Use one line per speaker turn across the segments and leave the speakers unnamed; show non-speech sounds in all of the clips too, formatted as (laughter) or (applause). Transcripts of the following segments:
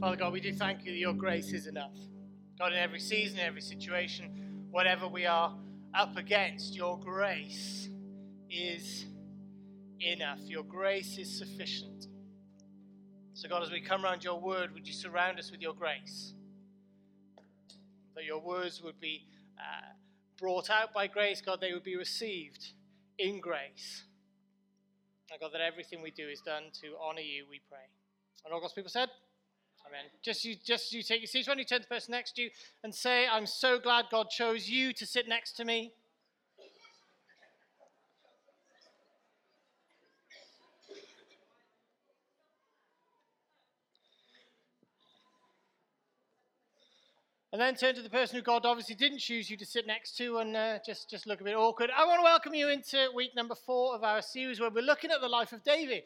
Father God, we do thank you that your grace is enough. God, in every season, every situation, whatever we are up against, your grace is enough. Your grace is sufficient. So, God, as we come around your word, would you surround us with your grace? That your words would be uh, brought out by grace, God, they would be received in grace. And God, that everything we do is done to honor you, we pray. And all God's people said, Amen. Just you, just you take your seats. When you turn to the person next to you and say, I'm so glad God chose you to sit next to me. And then turn to the person who God obviously didn't choose you to sit next to and uh, just, just look a bit awkward. I want to welcome you into week number four of our series where we're looking at the life of David.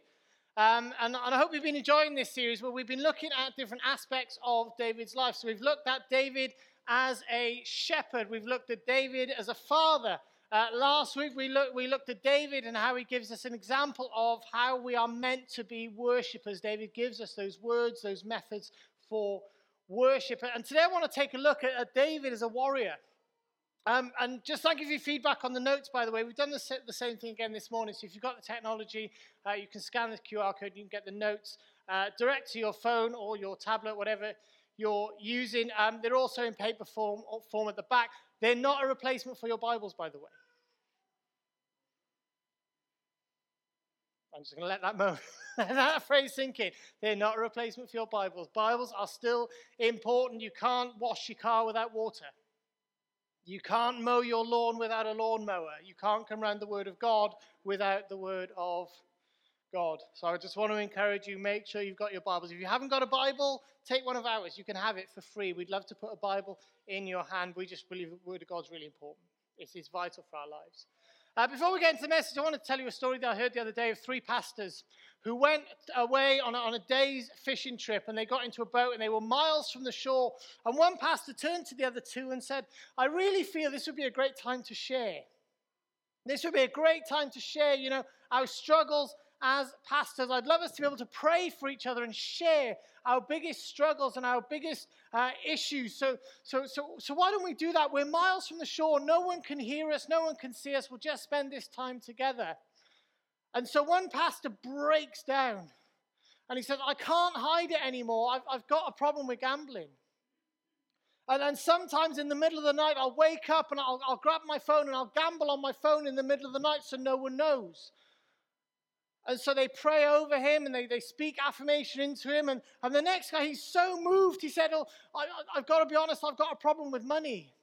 Um, and, and I hope you've been enjoying this series where we've been looking at different aspects of David's life. So we've looked at David as a shepherd, we've looked at David as a father. Uh, last week we, look, we looked at David and how he gives us an example of how we are meant to be worshippers. David gives us those words, those methods for worship. And today I want to take a look at, at David as a warrior. Um, and just thank you for your feedback on the notes, by the way. We've done the, the same thing again this morning. So if you've got the technology, uh, you can scan the QR code, you can get the notes uh, direct to your phone or your tablet, whatever you're using. Um, they're also in paper form, form at the back. They're not a replacement for your Bibles, by the way. I'm just going to let that moment, (laughs) that phrase sink in. They're not a replacement for your Bibles. Bibles are still important. You can't wash your car without water. You can't mow your lawn without a lawnmower. You can't come around the Word of God without the Word of God. So I just want to encourage you make sure you've got your Bibles. If you haven't got a Bible, take one of ours. You can have it for free. We'd love to put a Bible in your hand. We just believe the Word of God's really important, it is vital for our lives. Uh, before we get into the message, I want to tell you a story that I heard the other day of three pastors who went away on a, on a day's fishing trip and they got into a boat and they were miles from the shore. And one pastor turned to the other two and said, I really feel this would be a great time to share. This would be a great time to share, you know, our struggles as pastors. I'd love us to be able to pray for each other and share our biggest struggles and our biggest uh, issues. So, so, so, so why don't we do that? We're miles from the shore. No one can hear us. No one can see us. We'll just spend this time together. And so one pastor breaks down and he says, I can't hide it anymore. I've, I've got a problem with gambling. And sometimes in the middle of the night, I'll wake up and I'll, I'll grab my phone and I'll gamble on my phone in the middle of the night so no one knows. And so they pray over him and they, they speak affirmation into him. And, and the next guy, he's so moved. He said, Oh, I, have got to be honest, I've got a problem with money.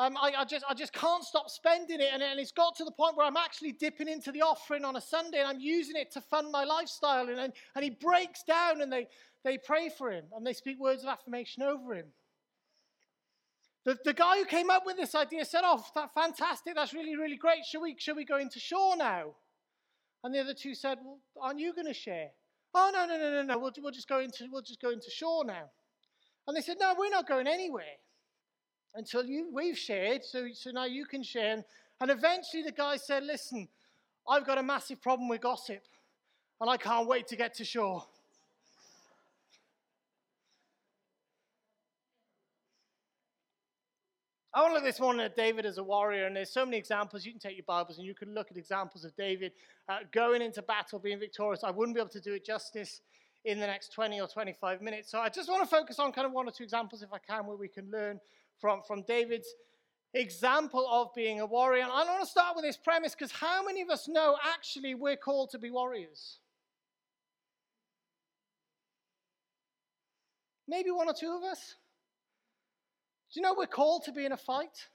Um, I, I, just, I just can't stop spending it. And, and it's got to the point where I'm actually dipping into the offering on a Sunday and I'm using it to fund my lifestyle. And, and, and he breaks down and they, they pray for him and they speak words of affirmation over him. The, the guy who came up with this idea said, Oh, that, fantastic. That's really, really great. Shall we, shall we go into shore now? And the other two said, Well, aren't you going to share? Oh, no, no, no, no, no. We'll, we'll, just go into, we'll just go into shore now. And they said, No, we're not going anywhere until you, we've shared. So, so now you can share. And, and eventually the guy said, Listen, I've got a massive problem with gossip, and I can't wait to get to shore. I want to look this morning at David as a warrior, and there's so many examples. You can take your Bibles and you can look at examples of David uh, going into battle, being victorious. I wouldn't be able to do it justice in the next 20 or 25 minutes. So I just want to focus on kind of one or two examples, if I can, where we can learn from, from David's example of being a warrior. And I want to start with this premise because how many of us know actually we're called to be warriors? Maybe one or two of us. Do you know we're called to be in a fight?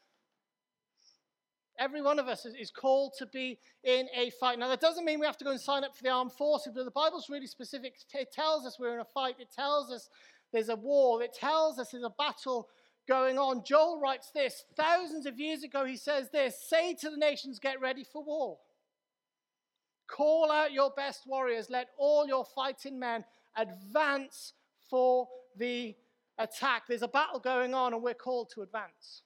Every one of us is called to be in a fight. Now, that doesn't mean we have to go and sign up for the armed forces, but the Bible's really specific. It tells us we're in a fight. It tells us there's a war. It tells us there's a battle going on. Joel writes this thousands of years ago. He says this Say to the nations, get ready for war. Call out your best warriors. Let all your fighting men advance for the attack. There's a battle going on, and we're called to advance.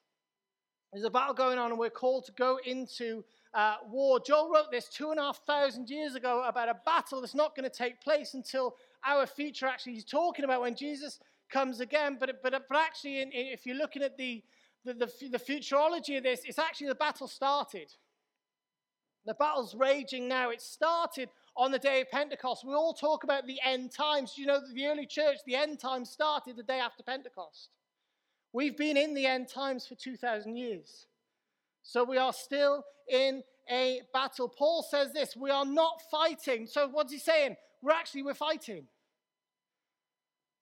There's a battle going on, and we're called to go into uh, war. Joel wrote this two and a half thousand years ago about a battle that's not going to take place until our future. Actually, he's talking about when Jesus comes again. But, but, but actually, in, in, if you're looking at the, the, the, the futurology of this, it's actually the battle started. The battle's raging now. It started on the day of Pentecost. We all talk about the end times. You know, the early church, the end times started the day after Pentecost. We've been in the end times for 2,000 years. So we are still in a battle. Paul says this we are not fighting. So what's he saying? We're actually we're fighting.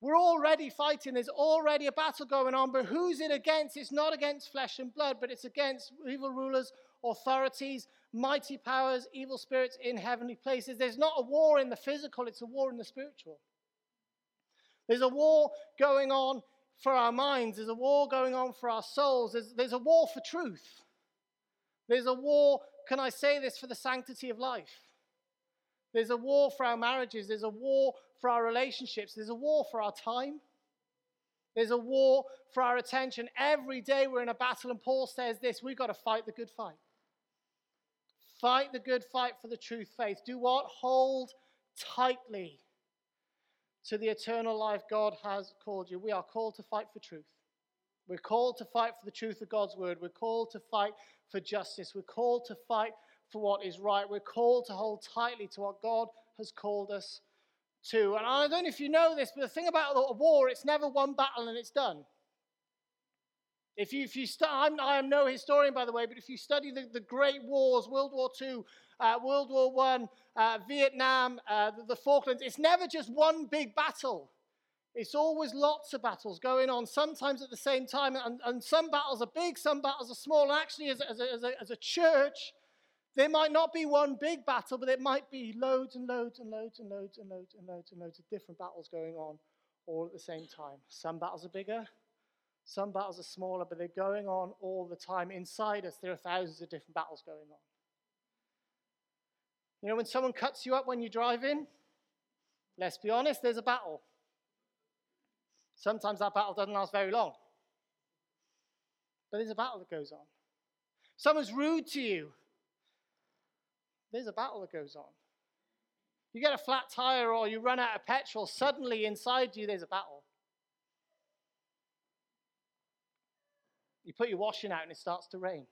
We're already fighting. There's already a battle going on, but who's it against? It's not against flesh and blood, but it's against evil rulers, authorities, mighty powers, evil spirits in heavenly places. There's not a war in the physical, it's a war in the spiritual. There's a war going on for our minds, there's a war going on for our souls, there's, there's a war for truth. There's a war, can I say this, for the sanctity of life. There's a war for our marriages, there's a war for our relationships, there's a war for our time. There's a war for our attention. Every day we're in a battle, and Paul says this we've got to fight the good fight. Fight the good fight for the truth faith. Do what? Hold tightly to the eternal life God has called you. We are called to fight for truth. We're called to fight for the truth of God's word. We're called to fight for justice. We're called to fight for what is right. We're called to hold tightly to what God has called us to. And I don't know if you know this, but the thing about a war, it's never one battle and it's done. If you, if you st- I'm, I am no historian, by the way, but if you study the, the great wars, World War II, uh, World War One, uh, Vietnam, uh, the, the Falklands, it's never just one big battle. It's always lots of battles going on, sometimes at the same time. And, and some battles are big, some battles are small. And actually, as, as, a, as, a, as a church, there might not be one big battle, but it might be loads and loads and loads and loads and loads and loads and loads of different battles going on all at the same time. Some battles are bigger, some battles are smaller, but they're going on all the time. Inside us, there are thousands of different battles going on. You know, when someone cuts you up when you're driving, let's be honest, there's a battle. Sometimes that battle doesn't last very long. But there's a battle that goes on. Someone's rude to you. There's a battle that goes on. You get a flat tire or you run out of petrol, suddenly inside you there's a battle. You put your washing out and it starts to rain.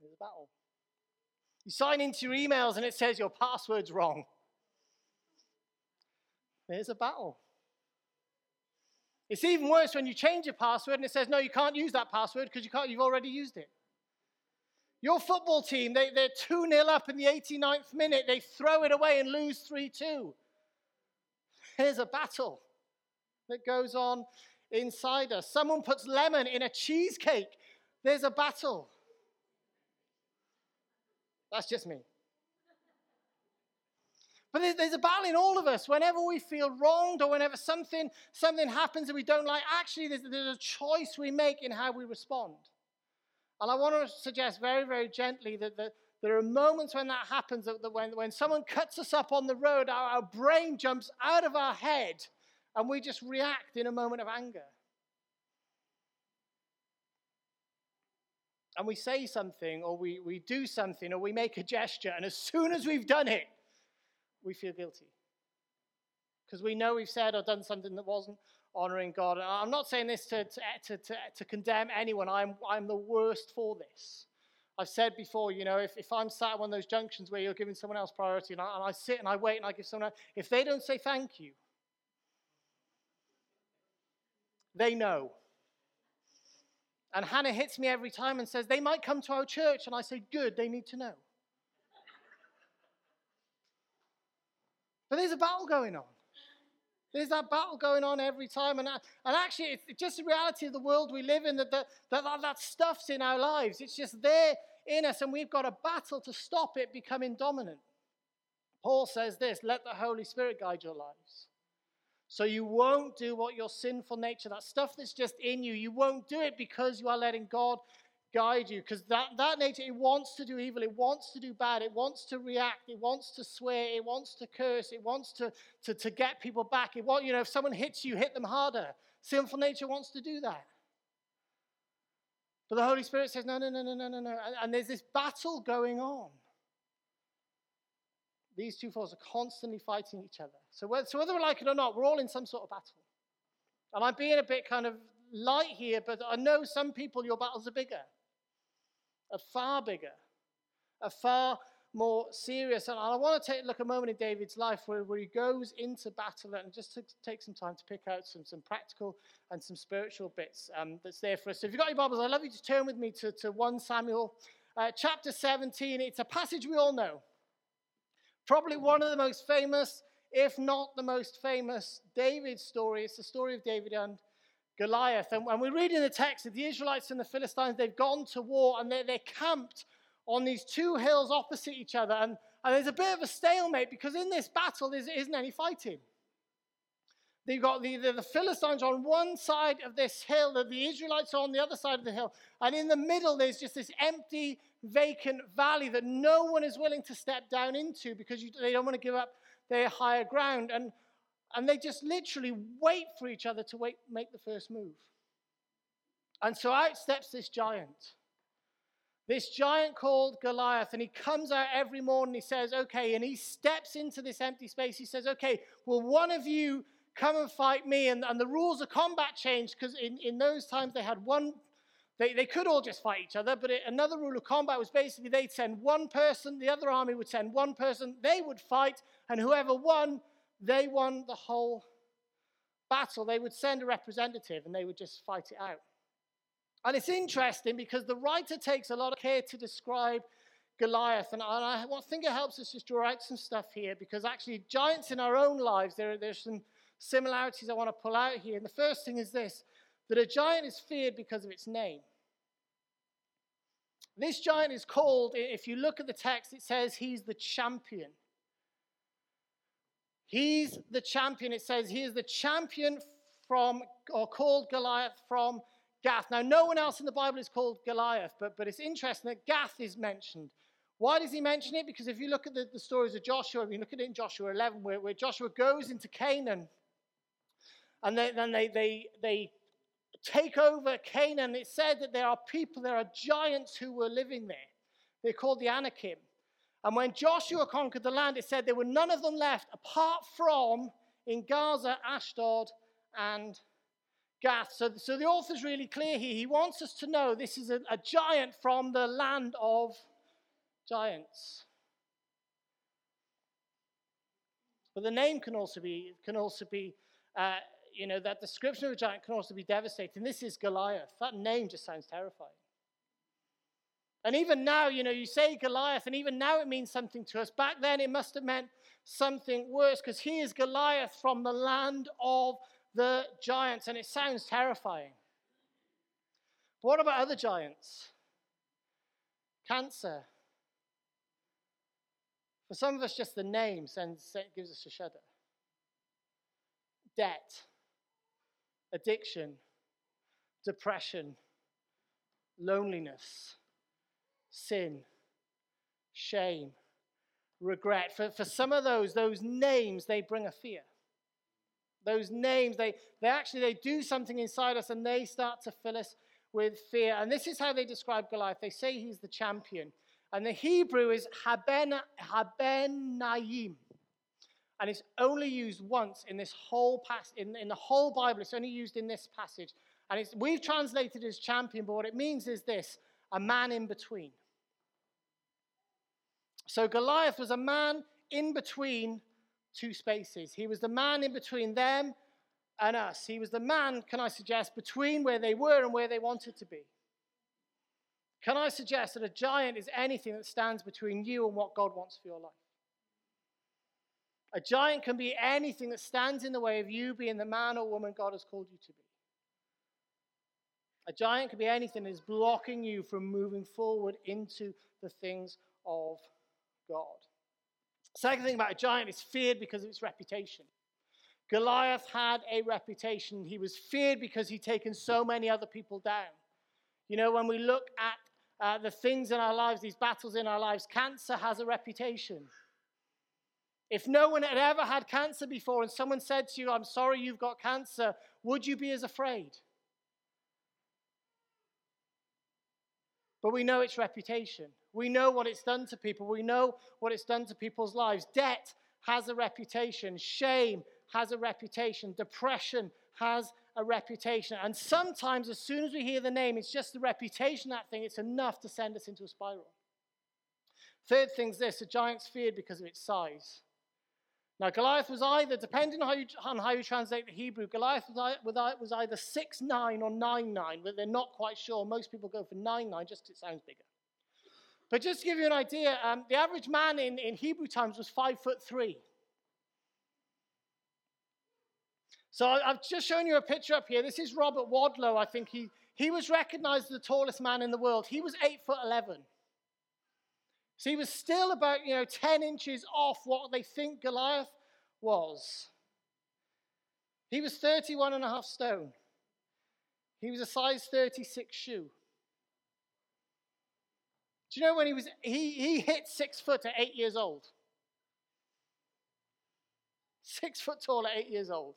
There's a battle. You sign into your emails and it says your password's wrong. There's a battle. It's even worse when you change your password and it says, no, you can't use that password because you can't, you've already used it. Your football team, they, they're 2 0 up in the 89th minute. They throw it away and lose 3 2. Here's a battle that goes on inside us. Someone puts lemon in a cheesecake. There's a battle. That's just me. But there's a battle in all of us. Whenever we feel wronged or whenever something, something happens that we don't like, actually, there's, there's a choice we make in how we respond. And I want to suggest very, very gently that, that there are moments when that happens, that, that when, when someone cuts us up on the road, our, our brain jumps out of our head and we just react in a moment of anger. And we say something, or we, we do something, or we make a gesture, and as soon as we've done it, we feel guilty. Because we know we've said or done something that wasn't honoring God. And I'm not saying this to, to, to, to, condemn anyone, I'm, I'm the worst for this. I've said before, you know, if, if I'm sat at one of those junctions where you're giving someone else priority and I, and I sit and I wait and I give someone else, if they don't say thank you, they know. And Hannah hits me every time and says, they might come to our church. And I say, good, they need to know. But there's a battle going on. There's that battle going on every time. And, and actually, it's just the reality of the world we live in that, that, that, that stuff's in our lives. It's just there in us, and we've got a battle to stop it becoming dominant. Paul says this let the Holy Spirit guide your lives. So you won't do what your sinful nature, that stuff that's just in you, you won't do it because you are letting God guide you because that, that nature, it wants to do evil, it wants to do bad, it wants to react, it wants to swear, it wants to curse, it wants to, to, to get people back. It want, you know, if someone hits you, hit them harder. Sinful nature wants to do that. But the Holy Spirit says, no, no, no, no, no, no, no. And, and there's this battle going on. These two forces are constantly fighting each other. So whether, so whether we like it or not, we're all in some sort of battle. And I'm being a bit kind of light here, but I know some people, your battles are bigger, are far bigger, are far more serious. And I want to take a look a moment in David's life where, where he goes into battle and just to take some time to pick out some, some practical and some spiritual bits um, that's there for us. So if you've got your Bibles, I'd love you to turn with me to, to 1 Samuel uh, chapter 17. It's a passage we all know. Probably one of the most famous, if not the most famous, David story. It's the story of David and Goliath. And when we read in the text that the Israelites and the Philistines, they've gone to war and they're, they're camped on these two hills opposite each other. And, and there's a bit of a stalemate because in this battle, there isn't any fighting. They've got the, the, the, Philistines on one side of this hill, the, the Israelites are on the other side of the hill. And in the middle, there's just this empty, vacant valley that no one is willing to step down into because you, they don't want to give up their higher ground. And, and they just literally wait for each other to wait, make the first move. And so out steps this giant. This giant called Goliath, and he comes out every morning. He says, Okay, and he steps into this empty space. He says, Okay, will one of you come and fight me? And, and the rules of combat changed because in, in those times they had one, they, they could all just fight each other, but it, another rule of combat was basically they'd send one person, the other army would send one person, they would fight, and whoever won, they won the whole battle. They would send a representative and they would just fight it out. And it's interesting because the writer takes a lot of care to describe Goliath. And I think it helps us just draw out some stuff here because actually, giants in our own lives, there, there's some similarities I want to pull out here. And the first thing is this that a giant is feared because of its name. This giant is called, if you look at the text, it says he's the champion. He's the champion. It says he is the champion from, or called Goliath from Gath. Now, no one else in the Bible is called Goliath, but, but it's interesting that Gath is mentioned. Why does he mention it? Because if you look at the, the stories of Joshua, if you look at it in Joshua 11, where, where Joshua goes into Canaan, and they, then they, they, they take over Canaan, it said that there are people, there are giants who were living there. They're called the Anakim. And when Joshua conquered the land, it said there were none of them left apart from in Gaza, Ashdod, and Gath. So, so the author's really clear here. He wants us to know this is a, a giant from the land of giants. But the name can also be, can also be uh, you know, that description of a giant can also be devastating. This is Goliath. That name just sounds terrifying. And even now, you know, you say Goliath, and even now it means something to us. Back then, it must have meant something worse because he is Goliath from the land of the giants, and it sounds terrifying. But what about other giants? Cancer. For some of us, just the name sends, gives us a shudder. Debt, addiction, depression, loneliness, sin, shame, regret. For, for some of those, those names, they bring a fear those names, they, they actually they do something inside us and they start to fill us with fear. And this is how they describe Goliath. They say he's the champion. And the Hebrew is haben, Habenayim. And it's only used once in this whole pass in, in the whole Bible. It's only used in this passage. And it's, we've translated as champion, but what it means is this a man in between. So Goliath was a man in between two spaces. He was the man in between them and us. He was the man, can I suggest, between where they were and where they wanted to be. Can I suggest that a giant is anything that stands between you and what God wants for your life? A giant can be anything that stands in the way of you being the man or woman God has called you to be. A giant can be anything that is blocking you from moving forward into the things of God. Second thing about a giant is feared because of its reputation. Goliath had a reputation. He was feared because he'd taken so many other people down. You know, when we look at uh, the things in our lives, these battles in our lives, cancer has a reputation. If no one had ever had cancer before and someone said to you, I'm sorry you've got cancer, would you be as afraid? But we know its reputation. We know what it's done to people. We know what it's done to people's lives. Debt has a reputation. Shame has a reputation. Depression has a reputation. And sometimes, as soon as we hear the name, it's just the reputation that thing, it's enough to send us into a spiral. Third thing's this a giant's feared because of its size. Now, Goliath was either, depending on how you, on how you translate the Hebrew, Goliath was, either 6 9 or 9 9, but they're not quite sure. Most people go for 9 9 just because it sounds bigger. But just to give you an idea, um, the average man in, in Hebrew times was 5 foot 3. So I've just shown you a picture up here. This is Robert Wadlow. I think he, he was recognized as the tallest man in the world. He was 8 foot 11. So he was still about, you know, 10 inches off what they think Goliath was. He was 31 and a half stone. He was a size 36 shoe. Do you know when he was, he, he hit six foot at eight years old? Six foot tall at eight years old.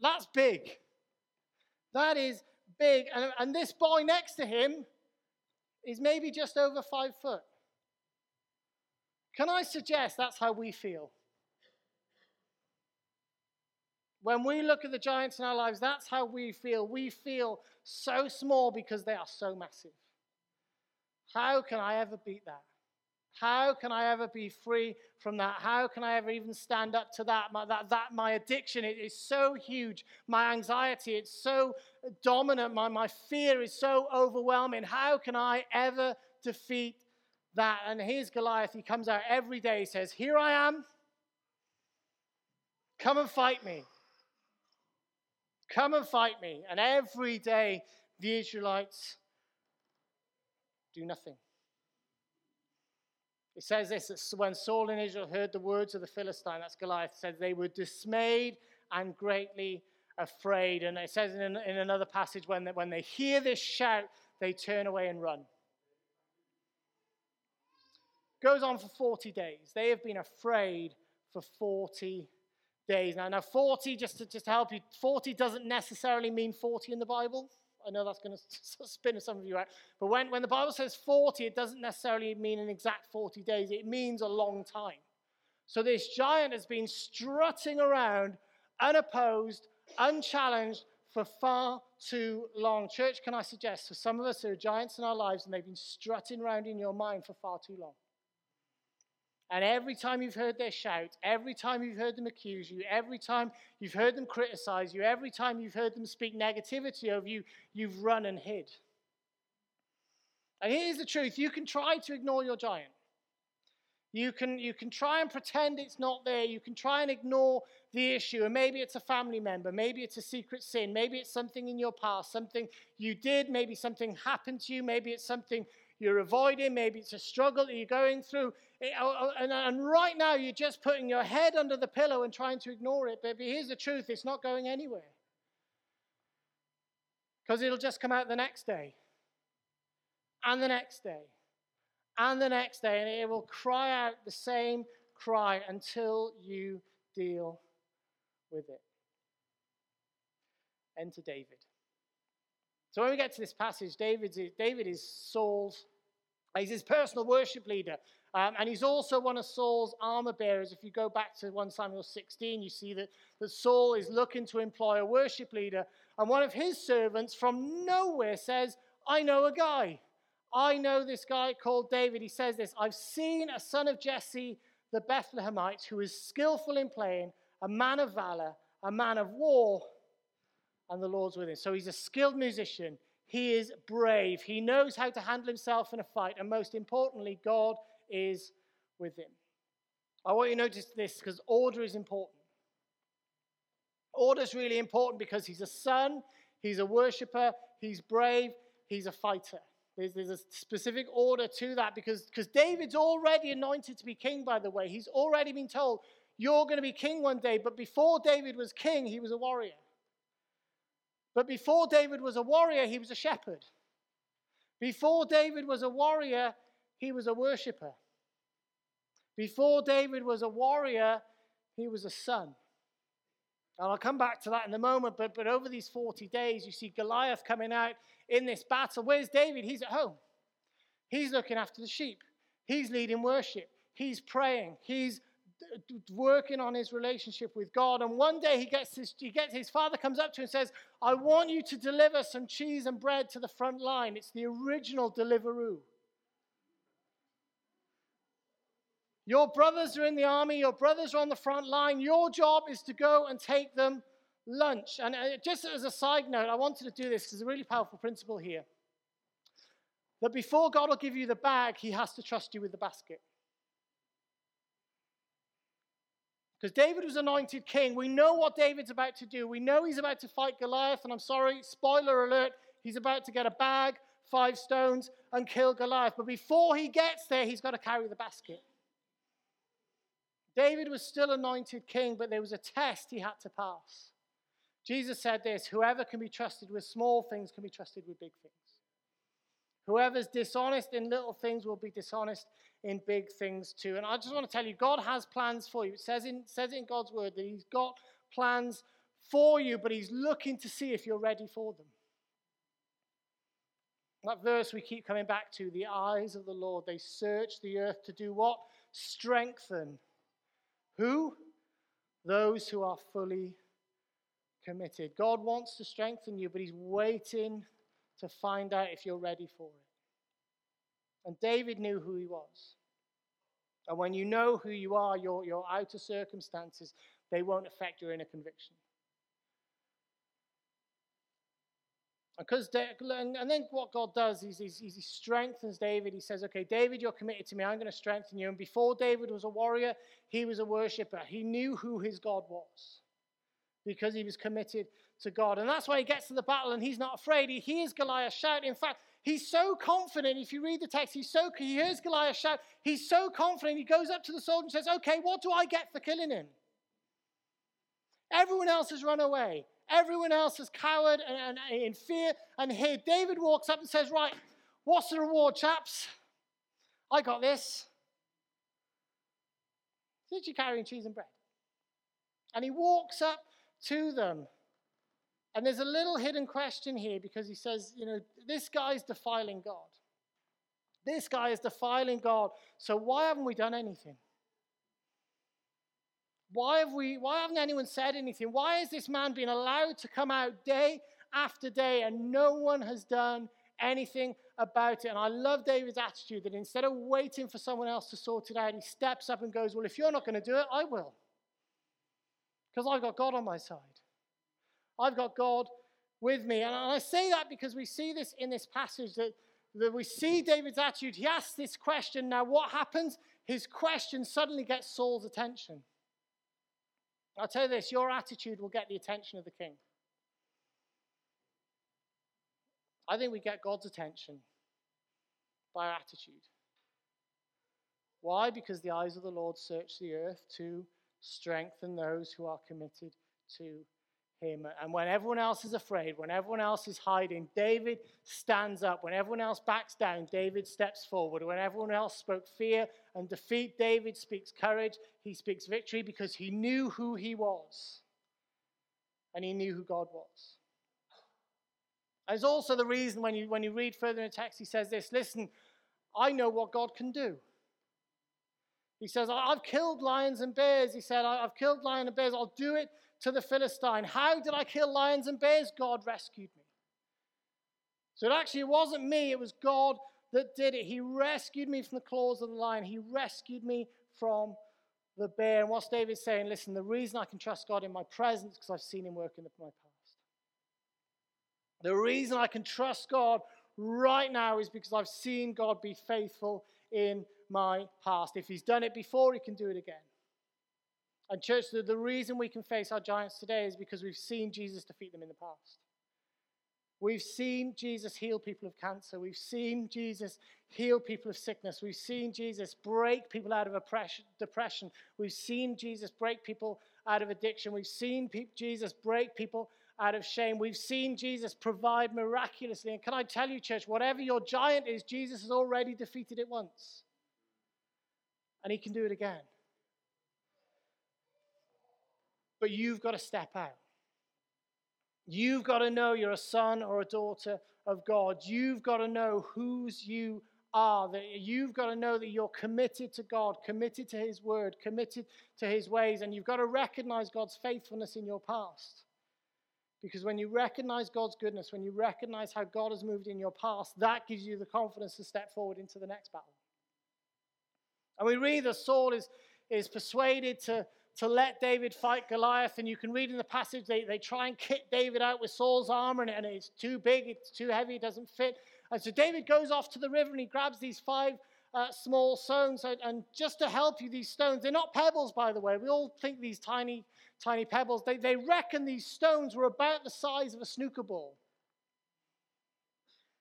That's big. That is big. And, and this boy next to him is maybe just over five foot. Can I suggest that's how we feel? When we look at the giants in our lives, that's how we feel. We feel so small because they are so massive. How can I ever beat that? How can I ever be free from that? How can I ever even stand up to that? My, that, that my addiction it is so huge. My anxiety, it's so dominant. My, my fear is so overwhelming. How can I ever defeat that. And here's Goliath. He comes out every day. He says, Here I am. Come and fight me. Come and fight me. And every day, the Israelites do nothing. It says this when Saul and Israel heard the words of the Philistine, that's Goliath, said they were dismayed and greatly afraid. And it says in, in another passage, when they, when they hear this shout, they turn away and run. Goes on for 40 days. They have been afraid for 40 days. Now, now 40, just to, just to help you, 40 doesn't necessarily mean 40 in the Bible. I know that's going (laughs) to spin some of you out. But when, when the Bible says 40, it doesn't necessarily mean an exact 40 days, it means a long time. So this giant has been strutting around unopposed, unchallenged for far too long. Church, can I suggest for some of us there are giants in our lives and they've been strutting around in your mind for far too long. And every time you've heard their shout, every time you've heard them accuse you, every time you've heard them criticize you, every time you've heard them speak negativity of you, you've run and hid. And here's the truth you can try to ignore your giant. You can, you can try and pretend it's not there. You can try and ignore the issue. And maybe it's a family member. Maybe it's a secret sin. Maybe it's something in your past, something you did. Maybe something happened to you. Maybe it's something you're avoiding, maybe it's a struggle that you're going through. Eh, oh, oh, and, and right now, you're just putting your head under the pillow and trying to ignore it. But here's the truth it's not going anywhere. Because it'll just come out the next day, and the next day, and the next day, and it will cry out the same cry until you deal with it. Enter David. So when we get to this passage, David's, David is Saul's He's his personal worship leader. Um, and he's also one of Saul's armor bearers. If you go back to 1 Samuel 16, you see that, that Saul is looking to employ a worship leader. And one of his servants from nowhere says, I know a guy. I know this guy called David. He says this I've seen a son of Jesse the Bethlehemite who is skillful in playing, a man of valor, a man of war, and the Lord's with him. So he's a skilled musician. He is brave. He knows how to handle himself in a fight. And most importantly, God is with him. I want you to notice this because order is important. Order is really important because he's a son, he's a worshiper, he's brave, he's a fighter. There's, there's a specific order to that because because David's already anointed to be king, by the way. He's already been told, You're going to be king one day. But before David was king, he was a warrior. But before David was a warrior, he was a shepherd. Before David was a warrior, he was a worshiper. Before David was a warrior, he was a son. And I'll come back to that in a moment, but, but over these 40 days, you see Goliath coming out in this battle. Where's David? He's at home. He's looking after the sheep, he's leading worship, he's praying, he's working on his relationship with God. And one day he gets his, he gets his father comes up to him and says, "I want you to deliver some cheese and bread to the front line." It's the original Deliveroo. Your brothers are in the army. Your brothers are on the front line. Your job is to go and take them lunch. And uh, just as a side note, I wanted to do this because it's a really powerful principle here. That before God will give you the bag, He has to trust you with the basket. Because David was anointed king. We know what David's about to do. We know he's about to fight Goliath. And I'm sorry, spoiler alert, he's about to get a bag, five stones, and kill Goliath. But before he gets there, he's got to carry the basket. David was still anointed king, but there was a test he had to pass. Jesus said this Whoever can be trusted with small things can be trusted with big things. Whoever's dishonest in little things will be dishonest in big things too. And I just want to tell you, God has plans for you. It says in, says in God's word that He's got plans for you, but He's looking to see if you're ready for them. That verse we keep coming back to the eyes of the Lord, they search the earth to do what? Strengthen. Who? Those who are fully committed. God wants to strengthen you, but He's waiting to find out if you're ready for it. And David knew who he was. And when you know who you are, your, your outer circumstances, they won't affect your inner conviction. Because and then what God does is, is, is, He strengthens David. He says, "Okay, David, you're committed to me. I'm going to strengthen you." And before David was a warrior, he was a worshiper. He knew who his God was because he was committed to God. And that's why he gets to the battle and he's not afraid. He hears Goliath shout. In fact, he's so confident. If you read the text, he's so he hears Goliath shout. He's so confident. He goes up to the soldier and says, "Okay, what do I get for killing him?" Everyone else has run away. Everyone else has cowered and, and in fear and here, David walks up and says, "Right, what's the reward, chaps? I got this." Did you carrying cheese and bread? And he walks up to them. And there's a little hidden question here because he says, you know, this guy is defiling God. This guy is defiling God. So why haven't we done anything? Why have we why haven't anyone said anything? Why has this man been allowed to come out day after day and no one has done anything about it? And I love David's attitude that instead of waiting for someone else to sort it out, he steps up and goes, Well, if you're not going to do it, I will. Because I've got God on my side. I've got God with me. And I say that because we see this in this passage that, that we see David's attitude. He asks this question. Now, what happens? His question suddenly gets Saul's attention. I'll tell you this your attitude will get the attention of the king. I think we get God's attention by our attitude. Why? Because the eyes of the Lord search the earth to strengthen those who are committed to him. And when everyone else is afraid, when everyone else is hiding, David stands up. When everyone else backs down, David steps forward. When everyone else spoke fear and defeat, David speaks courage. He speaks victory because he knew who he was and he knew who God was. And it's also the reason when you, when you read further in the text, he says this listen, I know what God can do. He says, I've killed lions and bears. He said, I've killed lions and bears. I'll do it to the Philistine. How did I kill lions and bears? God rescued me. So it actually wasn't me, it was God that did it. He rescued me from the claws of the lion, He rescued me from the bear. And what's David saying? Listen, the reason I can trust God in my presence is because I've seen Him work in my past. The reason I can trust God right now is because I've seen God be faithful in my past. If he's done it before, he can do it again. And, church, the, the reason we can face our giants today is because we've seen Jesus defeat them in the past. We've seen Jesus heal people of cancer. We've seen Jesus heal people of sickness. We've seen Jesus break people out of depression. We've seen Jesus break people out of addiction. We've seen pe- Jesus break people out of shame. We've seen Jesus provide miraculously. And can I tell you, church, whatever your giant is, Jesus has already defeated it once and he can do it again. But you've got to step out. You've got to know you're a son or a daughter of God. You've got to know whose you are. That you've got to know that you're committed to God, committed to His word, committed to His ways, and you've got to recognize God's faithfulness in your past. Because when you recognize God's goodness, when you recognize how God has moved in your past, that gives you the confidence to step forward into the next battle. And we read that Saul is, is persuaded to, to let David fight Goliath. And you can read in the passage, they, they try and kit David out with Saul's armor, and, and it's too big, it's too heavy, it doesn't fit. And so David goes off to the river and he grabs these five uh, small stones. And, and, just to help you, these stones, they're not pebbles, by the way. We all think these tiny, tiny pebbles. They, they reckon these stones were about the size of a snooker ball.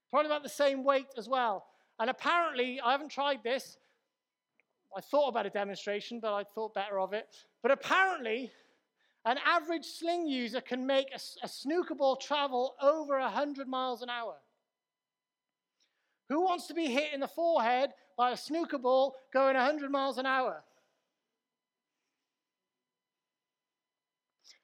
Probably about the same weight as well. And apparently, I haven't tried this. I thought about a demonstration, but I thought better of it. But apparently, an average sling user can make a, a snooker ball travel over 100 miles an hour. Who wants to be hit in the forehead by a snooker ball going 100 miles an hour?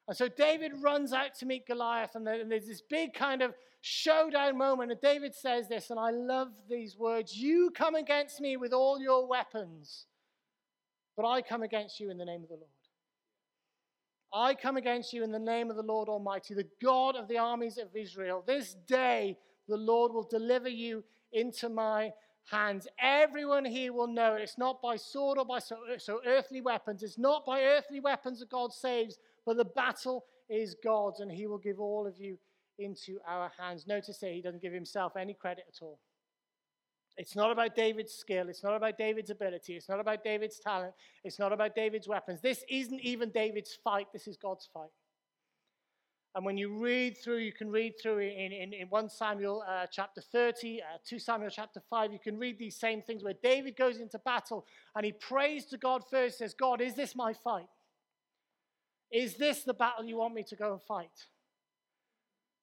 And so David runs out to meet Goliath, and there's this big kind of showdown moment. And David says this, and I love these words You come against me with all your weapons, but I come against you in the name of the Lord. I come against you in the name of the Lord Almighty, the God of the armies of Israel. This day the Lord will deliver you into my hands. Everyone here will know it. It's not by sword or by so, so earthly weapons. It's not by earthly weapons that God saves, but the battle is God's, and He will give all of you into our hands. Notice that He doesn't give Himself any credit at all. It's not about David's skill. It's not about David's ability. It's not about David's talent. It's not about David's weapons. This isn't even David's fight. This is God's fight. And when you read through, you can read through in, in, in 1 Samuel uh, chapter 30, uh, 2 Samuel chapter 5, you can read these same things where David goes into battle and he prays to God first, says, God, is this my fight? Is this the battle you want me to go and fight?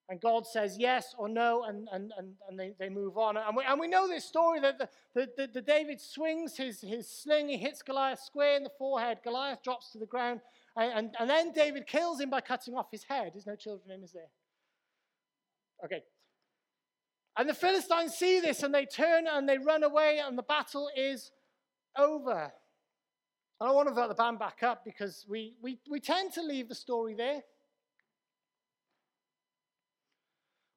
And God says yes or no, and, and, and, and they, they move on. And we, and we know this story that the, the, the, David swings his, his sling, he hits Goliath square in the forehead. Goliath drops to the ground. And, and, and then David kills him by cutting off his head. There's no children in, is there? Okay. And the Philistines see this and they turn and they run away, and the battle is over. And I want to invite the band back up because we, we, we tend to leave the story there.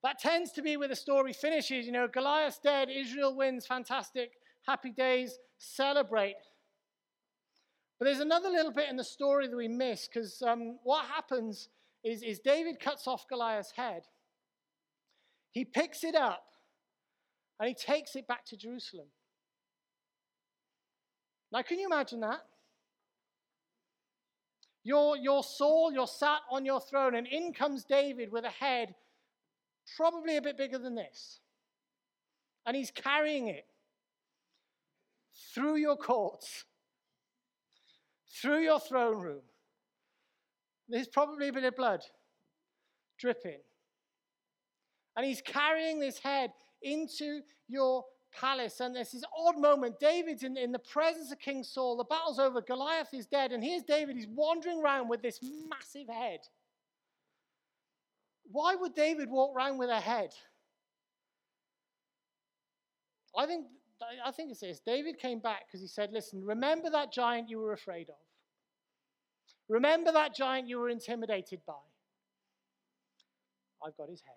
That tends to be where the story finishes. You know, Goliath's dead, Israel wins, fantastic, happy days, celebrate. But there's another little bit in the story that we miss because um, what happens is, is David cuts off Goliath's head. He picks it up and he takes it back to Jerusalem. Now, can you imagine that? You're, you're Saul, you're sat on your throne, and in comes David with a head probably a bit bigger than this. And he's carrying it through your courts through your throne room. There's probably a bit of blood dripping. And he's carrying this head into your palace. And there's this odd moment. David's in, in the presence of King Saul. The battle's over. Goliath is dead. And here's David. He's wandering around with this massive head. Why would David walk around with a head? I think I think it says David came back because he said, Listen, remember that giant you were afraid of. Remember that giant you were intimidated by. I've got his head.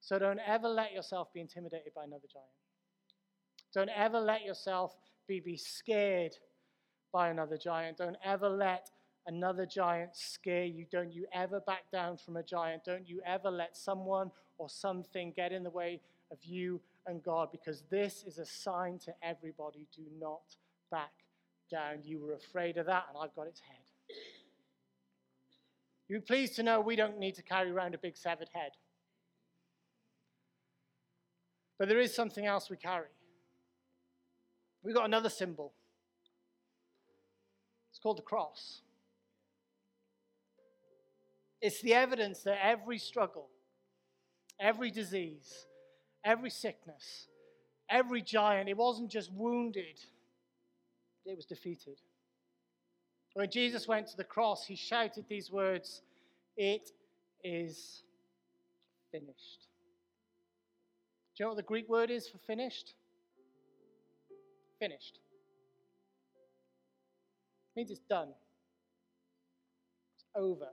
So don't ever let yourself be intimidated by another giant. Don't ever let yourself be, be scared by another giant. Don't ever let another giant scare you. Don't you ever back down from a giant. Don't you ever let someone or something get in the way of you and God because this is a sign to everybody do not back down. You were afraid of that, and I've got its head. You're pleased to know we don't need to carry around a big severed head. But there is something else we carry. We've got another symbol. It's called the cross. It's the evidence that every struggle, every disease, every sickness, every giant, it wasn't just wounded, it was defeated. When Jesus went to the cross, he shouted these words It is finished. Do you know what the Greek word is for finished? Finished. It means it's done. It's over.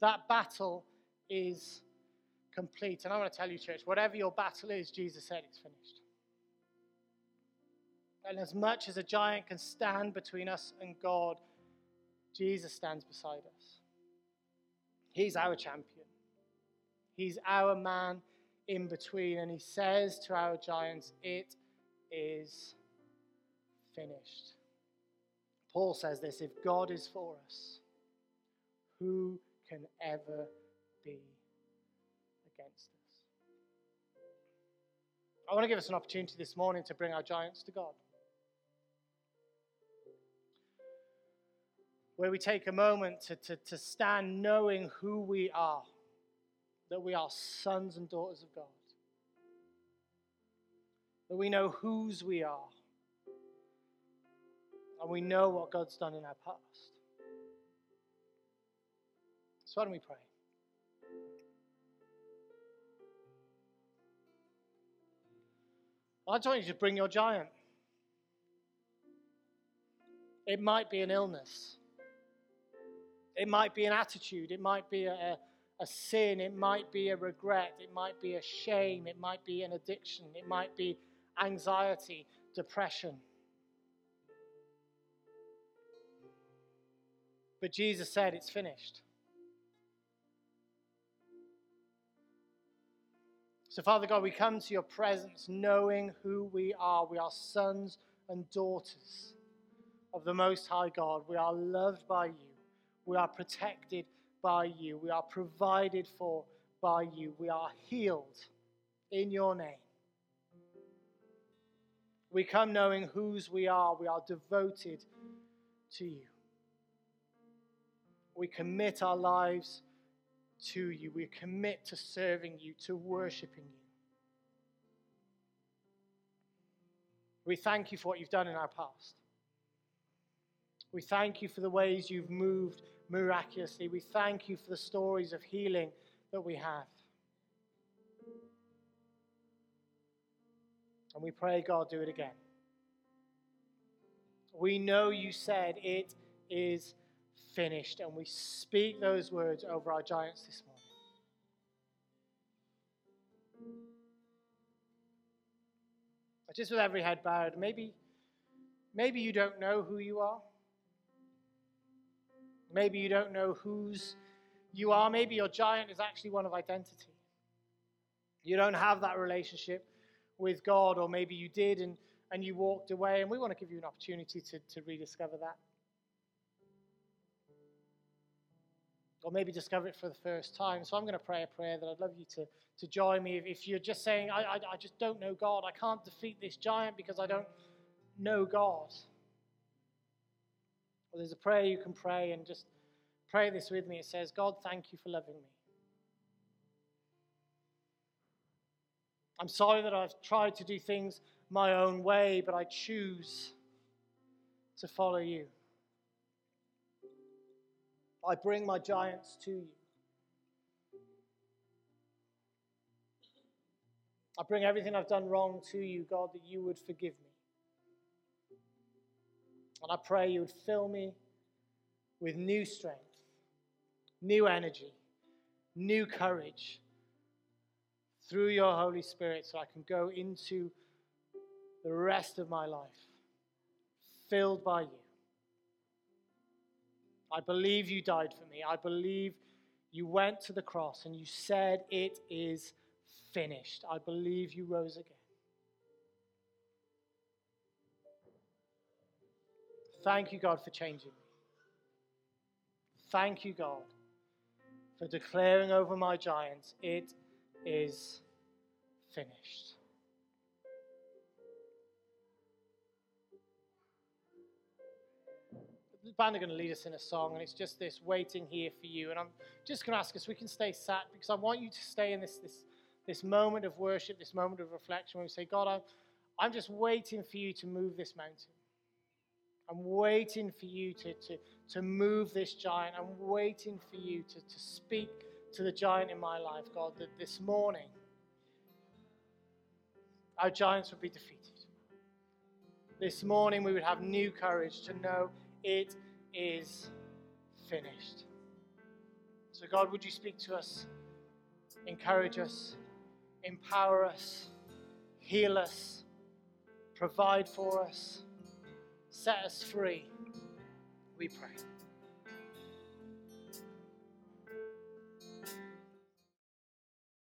That battle is complete. And I want to tell you, church, whatever your battle is, Jesus said it's finished. And as much as a giant can stand between us and God, Jesus stands beside us. He's our champion. He's our man in between. And he says to our giants, It is finished. Paul says this if God is for us, who can ever be against us? I want to give us an opportunity this morning to bring our giants to God. Where we take a moment to, to, to stand knowing who we are, that we are sons and daughters of God, that we know whose we are, and we know what God's done in our past. So, why don't we pray? I just want you to bring your giant. It might be an illness. It might be an attitude. It might be a, a, sin. It might be a regret. It might be a shame. It might be an addiction. It might be anxiety, depression. But Jesus said, It's finished. So, Father God, we come to your presence knowing who we are. We are sons and daughters of the Most High God. We are loved by you. We are protected by you. We are provided for by you. We are healed in your name. We come knowing whose we are. We are devoted to you. We commit our lives to you. We commit to serving you, to worshiping you. We thank you for what you've done in our past. We thank you for the ways you've moved miraculously. We thank you for the stories of healing that we have. And we pray, God, do it again. We know you said it is finished, and we speak those words over our giants this morning. Just with every head bowed, maybe, maybe you don't know who you are. Maybe you don't know whose you are. Maybe your giant is actually one of identity. You don't have that relationship with God, or maybe you did and, and you walked away, and we want to give you an opportunity to, to rediscover that. Or maybe discover it for the first time. So I'm going to pray a prayer that I'd love you to, to join me. If you're just saying, I, I, I just don't know God, I can't defeat this giant because I don't know God. Well, there's a prayer you can pray and just pray this with me. It says, God, thank you for loving me. I'm sorry that I've tried to do things my own way, but I choose to follow you. I bring my giants to you. I bring everything I've done wrong to you, God, that you would forgive me. And I pray you would fill me with new strength, new energy, new courage through your Holy Spirit so I can go into the rest of my life filled by you. I believe you died for me. I believe you went to the cross and you said, It is finished. I believe you rose again. Thank you, God, for changing me. Thank you, God, for declaring over my giants, It is finished. The band are going to lead us in a song, and it's just this waiting here for you. And I'm just going to ask us, we can stay sat because I want you to stay in this, this, this moment of worship, this moment of reflection where we say, God, I'm, I'm just waiting for you to move this mountain. I'm waiting for you to, to, to move this giant. I'm waiting for you to, to speak to the giant in my life, God, that this morning our giants would be defeated. This morning we would have new courage to know it is finished. So, God, would you speak to us, encourage us, empower us, heal us, provide for us, set us free? We pray.